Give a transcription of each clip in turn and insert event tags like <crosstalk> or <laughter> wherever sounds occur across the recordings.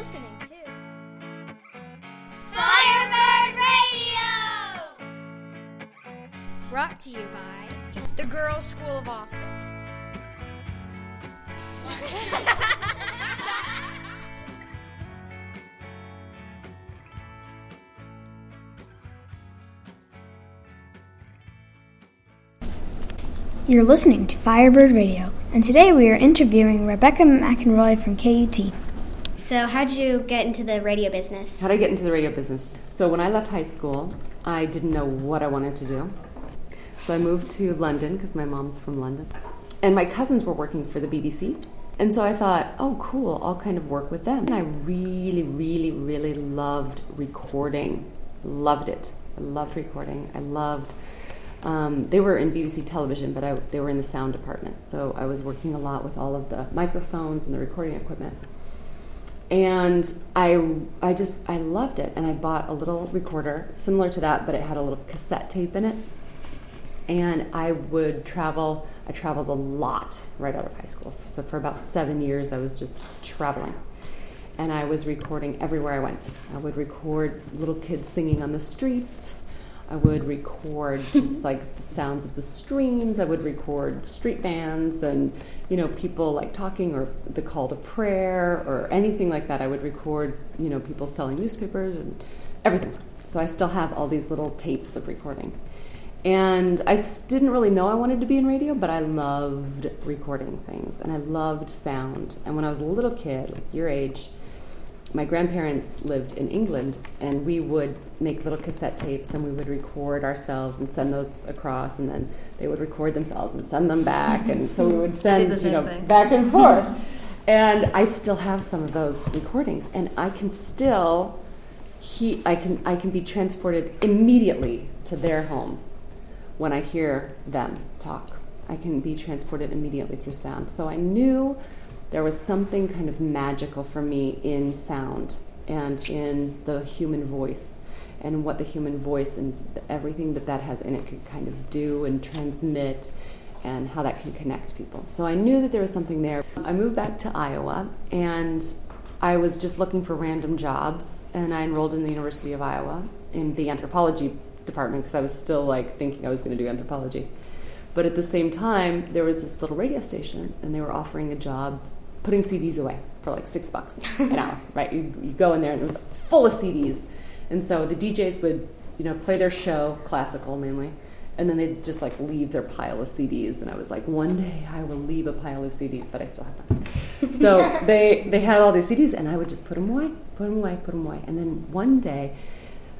listening to Firebird Radio! brought to you by the Girls School of Austin. <laughs> You're listening to Firebird Radio, and today we are interviewing Rebecca McInroy from KUT. So, how did you get into the radio business? How did I get into the radio business? So when I left high school, I didn't know what I wanted to do. So I moved to London because my mom's from London. And my cousins were working for the BBC. And so I thought, oh, cool, I'll kind of work with them. And I really, really, really loved recording. Loved it. I loved recording. I loved, um, they were in BBC television, but I, they were in the sound department. So I was working a lot with all of the microphones and the recording equipment and I, I just I loved it. And I bought a little recorder similar to that but it had a little cassette tape in it. And I would travel I traveled a lot right out of high school. So for about seven years I was just traveling. And I was recording everywhere I went. I would record little kids singing on the streets I would record just <laughs> like the sounds of the streams. I would record street bands and you know people like talking or the call to prayer or anything like that. I would record you know people selling newspapers and everything. So I still have all these little tapes of recording. And I didn't really know I wanted to be in radio, but I loved recording things and I loved sound. And when I was a little kid, like your age, my grandparents lived in England, and we would make little cassette tapes and we would record ourselves and send those across, and then they would record themselves and send them back, and so we would <laughs> send you know back and forth. <laughs> And I still have some of those recordings, and I can still he I can I can be transported immediately to their home when I hear them talk. I can be transported immediately through sound. So I knew there was something kind of magical for me in sound and in the human voice and what the human voice and everything that that has in it can kind of do and transmit and how that can connect people. So I knew that there was something there. I moved back to Iowa and I was just looking for random jobs and I enrolled in the University of Iowa in the anthropology department because I was still like thinking I was going to do anthropology. But at the same time, there was this little radio station and they were offering a job putting CDs away for like six bucks <laughs> an hour, right? You, you go in there and it was full of CDs. And so the DJs would, you know, play their show, classical mainly, and then they'd just like leave their pile of CDs. And I was like, one day I will leave a pile of CDs, but I still have none. so <laughs> they, they had all these CDs and I would just put them away, put them away, put them away. And then one day,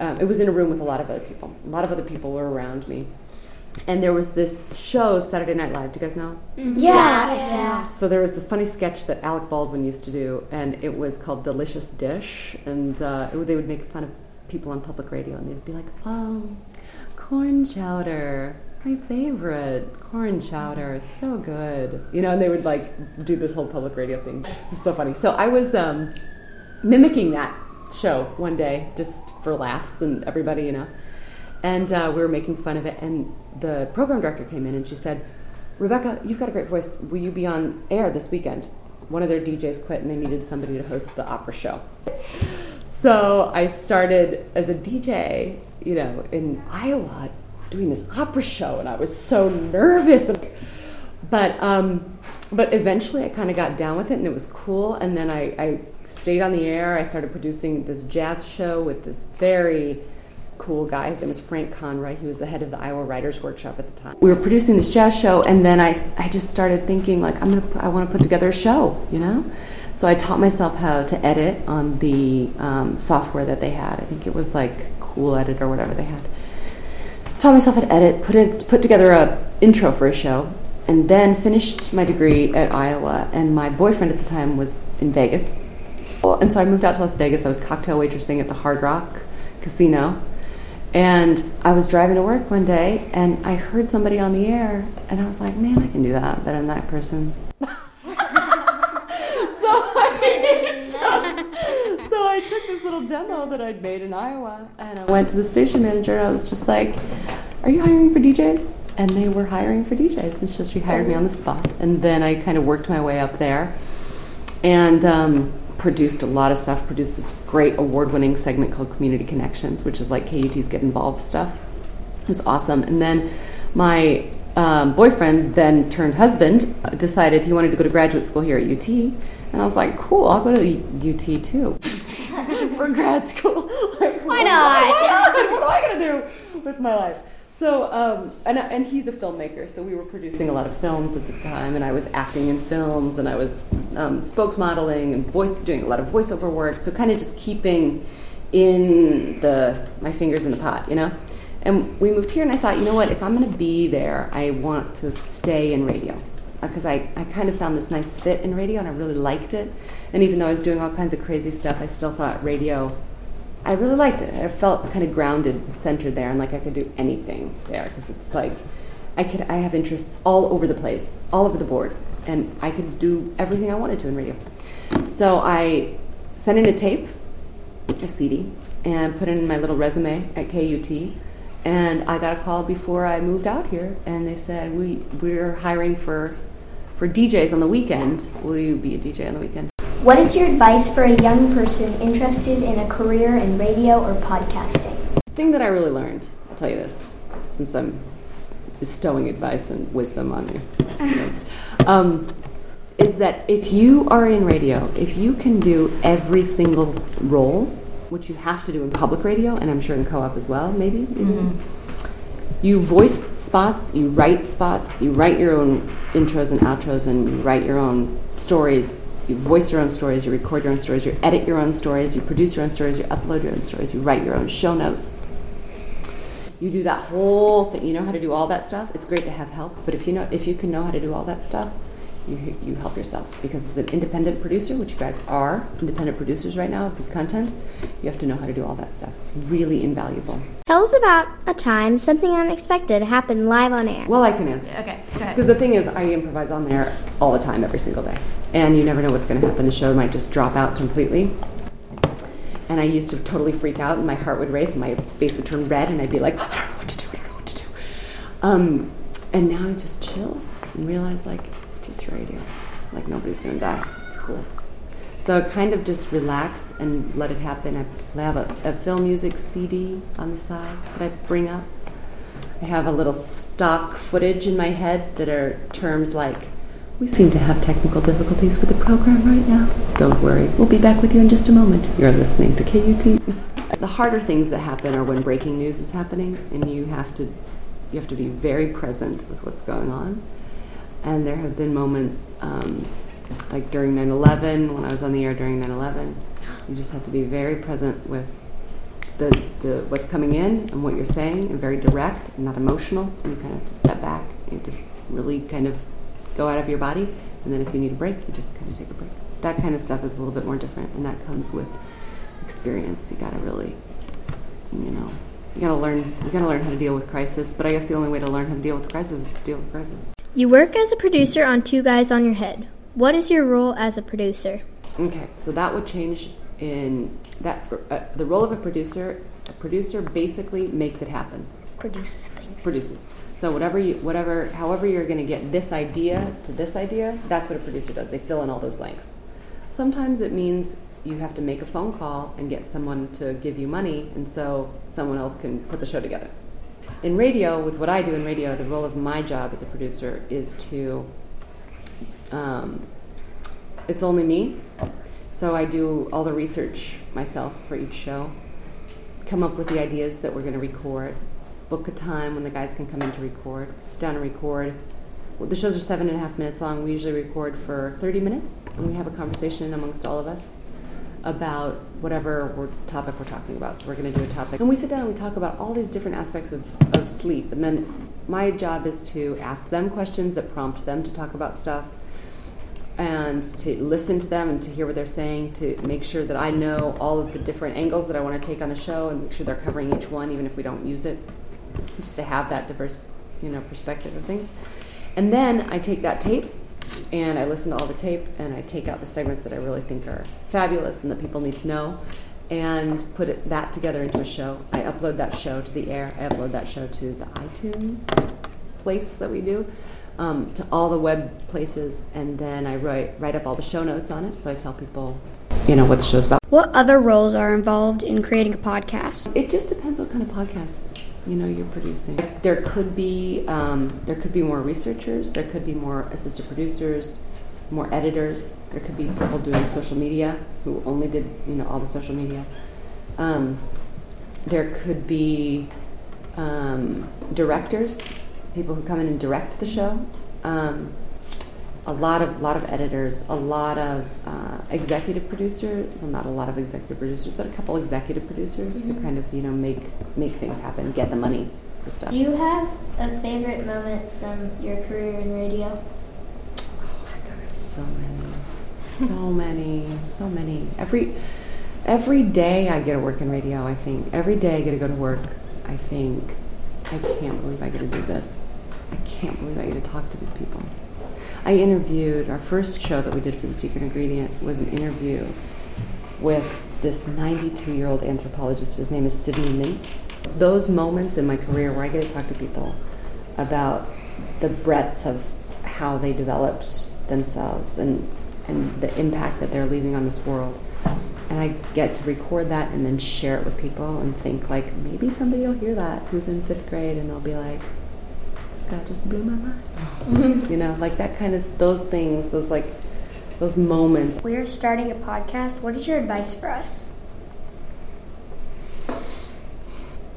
um, it was in a room with a lot of other people. A lot of other people were around me. And there was this show, Saturday Night Live. Do you guys know? Yeah, yeah. So there was a funny sketch that Alec Baldwin used to do, and it was called Delicious Dish. And uh, it, they would make fun of people on public radio, and they'd be like, "Oh, corn chowder, my favorite corn chowder, so good." You know, and they would like do this whole public radio thing. It's so funny. So I was um, mimicking that show one day just for laughs and everybody, you know. And uh, we were making fun of it, and the program director came in and she said, Rebecca, you've got a great voice. Will you be on air this weekend? One of their DJs quit and they needed somebody to host the opera show. So I started as a DJ, you know, in Iowa doing this opera show, and I was so nervous. But um, but eventually I kind of got down with it, and it was cool. And then I, I stayed on the air. I started producing this jazz show with this very cool guy. His name was Frank Conroy. He was the head of the Iowa Writers Workshop at the time. We were producing this jazz show, and then I, I just started thinking like I'm gonna I want to put together a show, you know. So I taught myself how to edit on the um, software that they had. I think it was like Cool Edit or whatever they had. Taught myself how to edit, put it, put together a intro for a show, and then finished my degree at Iowa. And my boyfriend at the time was in Vegas, and so I moved out to Las Vegas. I was cocktail waitressing at the Hard Rock Casino. And I was driving to work one day and I heard somebody on the air and I was like, man, I can do that better than that person. <laughs> so, I, so, <laughs> so I took this little demo that I'd made in Iowa and I went to the station manager and I was just like, are you hiring for DJs? And they were hiring for DJs and so she hired me on the spot. And then I kind of worked my way up there. And um, produced a lot of stuff, produced this great award winning segment called Community Connections, which is like KUT's Get Involved stuff. It was awesome. And then my um, boyfriend, then turned husband, decided he wanted to go to graduate school here at UT. And I was like, cool, I'll go to UT too <laughs> for grad school. <laughs> like, Why not? what am I going to do with my life? So, um, and, and he's a filmmaker, so we were producing a lot of films at the time, and I was acting in films, and I was um, spokesmodeling and voice doing a lot of voiceover work. So, kind of just keeping in the my fingers in the pot, you know. And we moved here, and I thought, you know what? If I'm going to be there, I want to stay in radio because I, I kind of found this nice fit in radio, and I really liked it. And even though I was doing all kinds of crazy stuff, I still thought radio I really liked it. I felt kind of grounded, and centered there, and like I could do anything there because it's like I could. I have interests all over the place, all over the board, and I could do everything I wanted to in radio. So I sent in a tape, a CD, and put in my little resume at KUT. And I got a call before I moved out here, and they said we we're hiring for for DJs on the weekend. Will you be a DJ on the weekend? What is your advice for a young person interested in a career in radio or podcasting? The thing that I really learned, I'll tell you this, since I'm bestowing advice and wisdom on you, so, <laughs> um, is that if you are in radio, if you can do every single role, which you have to do in public radio, and I'm sure in co-op as well, maybe, maybe you voice spots, you write spots, you write your own intros and outros, and you write your own stories. You voice your own stories, you record your own stories, you edit your own stories, you produce your own stories, you upload your own stories, you write your own show notes. You do that whole thing. You know how to do all that stuff. It's great to have help, but if you know if you can know how to do all that stuff, you you help yourself because as an independent producer, which you guys are independent producers right now of this content, you have to know how to do all that stuff. It's really invaluable. Tell us about a time something unexpected happened live on air. Well, I can answer. Okay, go ahead. Because the thing is, I improvise on there all the time, every single day. And you never know what's going to happen. The show might just drop out completely. And I used to totally freak out, and my heart would race, and my face would turn red, and I'd be like, I don't know what to do, I don't know what to do. Um, and now I just chill and realize, like, it's just radio. Like, nobody's going to die. It's cool. So kind of just relax and let it happen. I have a, a film music CD on the side that I bring up. I have a little stock footage in my head that are terms like, we seem to have technical difficulties with the program right now. Don't worry, we'll be back with you in just a moment. You're listening to KUT. the harder things that happen are when breaking news is happening and you have to you have to be very present with what's going on. And there have been moments um, like during 9/11 when I was on the air during 9/11, you just have to be very present with the, the what's coming in and what you're saying and very direct and not emotional. And you kind of have to step back and just really kind of go out of your body. And then if you need a break you just kind of take a break. That kind of stuff is a little bit more different and that comes with experience. You got to really you know you got to learn you got to learn how to deal with crisis. But i guess the only way to learn how to deal with crisis is to deal with crisis. You work as a producer on Two Guys on Your Head. What is your role as a producer? Okay, so that would change in that uh, the role of a producer. A producer basically makes it happen. Produces things. Produces. So whatever you, whatever, however you're going to get this idea to this idea, that's what a producer does. They fill in all those blanks. Sometimes it means you have to make a phone call and get someone to give you money, and so someone else can put the show together. In radio, with what I do in radio, the role of my job as a producer is to um, it's only me. So I do all the research myself for each show, come up with the ideas that we're going to record, book a time when the guys can come in to record, sit down and record. Well, the shows are seven and a half minutes long. We usually record for 30 minutes, and we have a conversation amongst all of us about whatever we're, topic we're talking about. So we're going to do a topic. And we sit down and we talk about all these different aspects of, of sleep. And then my job is to ask them questions that prompt them to talk about stuff and to listen to them and to hear what they're saying, to make sure that I know all of the different angles that I want to take on the show and make sure they're covering each one, even if we don't use it, just to have that diverse, you know, perspective of things. And then I take that tape and I listen to all the tape and I take out the segments that I really think are fabulous and that people need to know and put it, that together into a show. I upload that show to the air. I upload that show to the iTunes place that we do um, to all the web places, and then I write write up all the show notes on it. So I tell people you know what the show's about. What other roles are involved in creating a podcast? It just depends what kind of podcast you know you're producing. There could be um, there could be more researchers. There could be more assistant producers, more editors. There could be people doing social media who only did you know all the social media. Um, there could be um, directors, people who come in and direct the show. Um, a lot of lot of editors, a lot of uh, executive producers. Well, not a lot of executive producers, but a couple executive producers who kind of you know make make things happen, get the money for stuff. Do you have a favorite moment from your career in radio? Oh my God, There's so many, so many, so many. Every every day I get to work in radio. I think every day I get to go to work. I think I can't believe I get to do this. I can't believe I get to talk to these people. I interviewed our first show that we did for the Secret Ingredient was an interview with this 92 year old anthropologist. His name is Sidney Mintz. Those moments in my career where I get to talk to people about the breadth of how they developed themselves and, and the impact that they're leaving on this world. And I get to record that and then share it with people and think, like, maybe somebody will hear that who's in fifth grade and they'll be like, this guy just blew my mind. <laughs> You know, like that kind of, those things, those like, those moments. We're starting a podcast. What is your advice for us?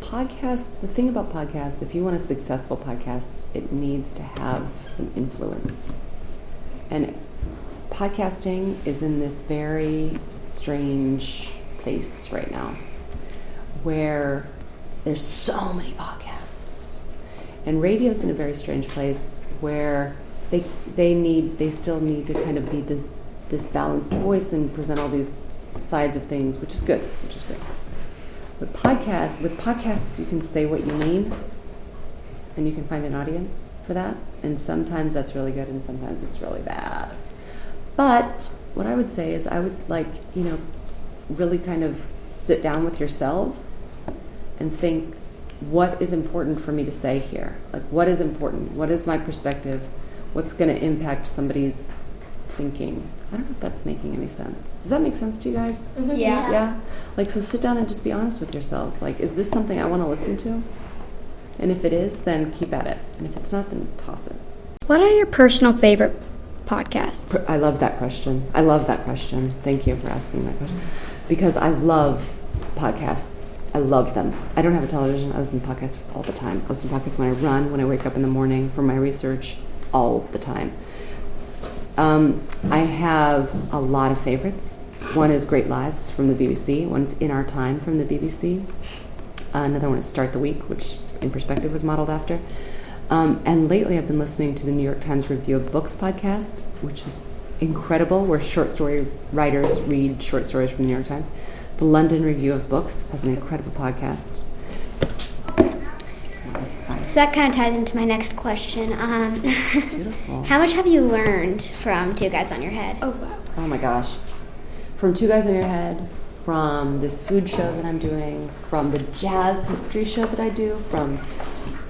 podcast the thing about podcasts if you want a successful podcast it needs to have some influence and podcasting is in this very strange place right now where there's so many podcasts and radio's in a very strange place where they they need they still need to kind of be the this balanced voice and present all these sides of things which is good which is great with podcasts, with podcasts, you can say what you mean, and you can find an audience for that. And sometimes that's really good, and sometimes it's really bad. But what I would say is, I would like you know, really kind of sit down with yourselves and think, what is important for me to say here? Like, what is important? What is my perspective? What's going to impact somebody's thinking? I don't know if that's making any sense. Does that make sense to you guys? Mm-hmm. Yeah. Yeah. Like, so sit down and just be honest with yourselves. Like, is this something I want to listen to? And if it is, then keep at it. And if it's not, then toss it. What are your personal favorite podcasts? I love that question. I love that question. Thank you for asking that question. Because I love podcasts. I love them. I don't have a television. I listen to podcasts all the time. I listen to podcasts when I run, when I wake up in the morning for my research, all the time. Um, I have a lot of favorites. One is Great Lives from the BBC. One's In Our Time from the BBC. Uh, another one is Start the Week, which in perspective was modeled after. Um, and lately, I've been listening to the New York Times Review of Books podcast, which is incredible, where short story writers read short stories from the New York Times. The London Review of Books has an incredible podcast. So that kind of ties into my next question. Um, Beautiful. <laughs> how much have you learned from Two Guys on Your Head? Oh wow. Oh my gosh. From Two Guys on Your Head, from this food show that I'm doing, from the jazz history show that I do, from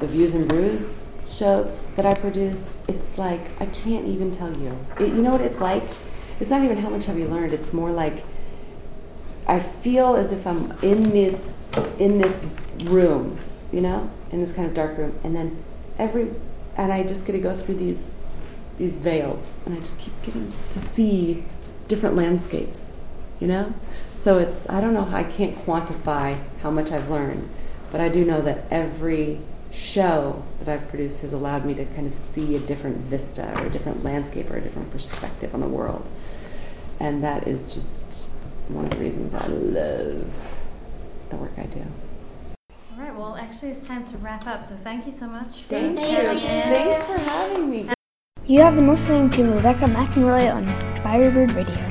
the Views and Brews shows that I produce, it's like, I can't even tell you. It, you know what it's like? It's not even how much have you learned, it's more like I feel as if I'm in this in this room, you know, in this kind of dark room, and then every and I just get to go through these these veils, and I just keep getting to see different landscapes, you know. So it's I don't know I can't quantify how much I've learned, but I do know that every show that I've produced has allowed me to kind of see a different vista or a different landscape or a different perspective on the world, and that is just one of the reasons I love the work I do. All right, well, actually, it's time to wrap up, so thank you so much. for Thank you. sharing. Thanks for having me. You have been listening to Rebecca McInroy on Firebird Radio.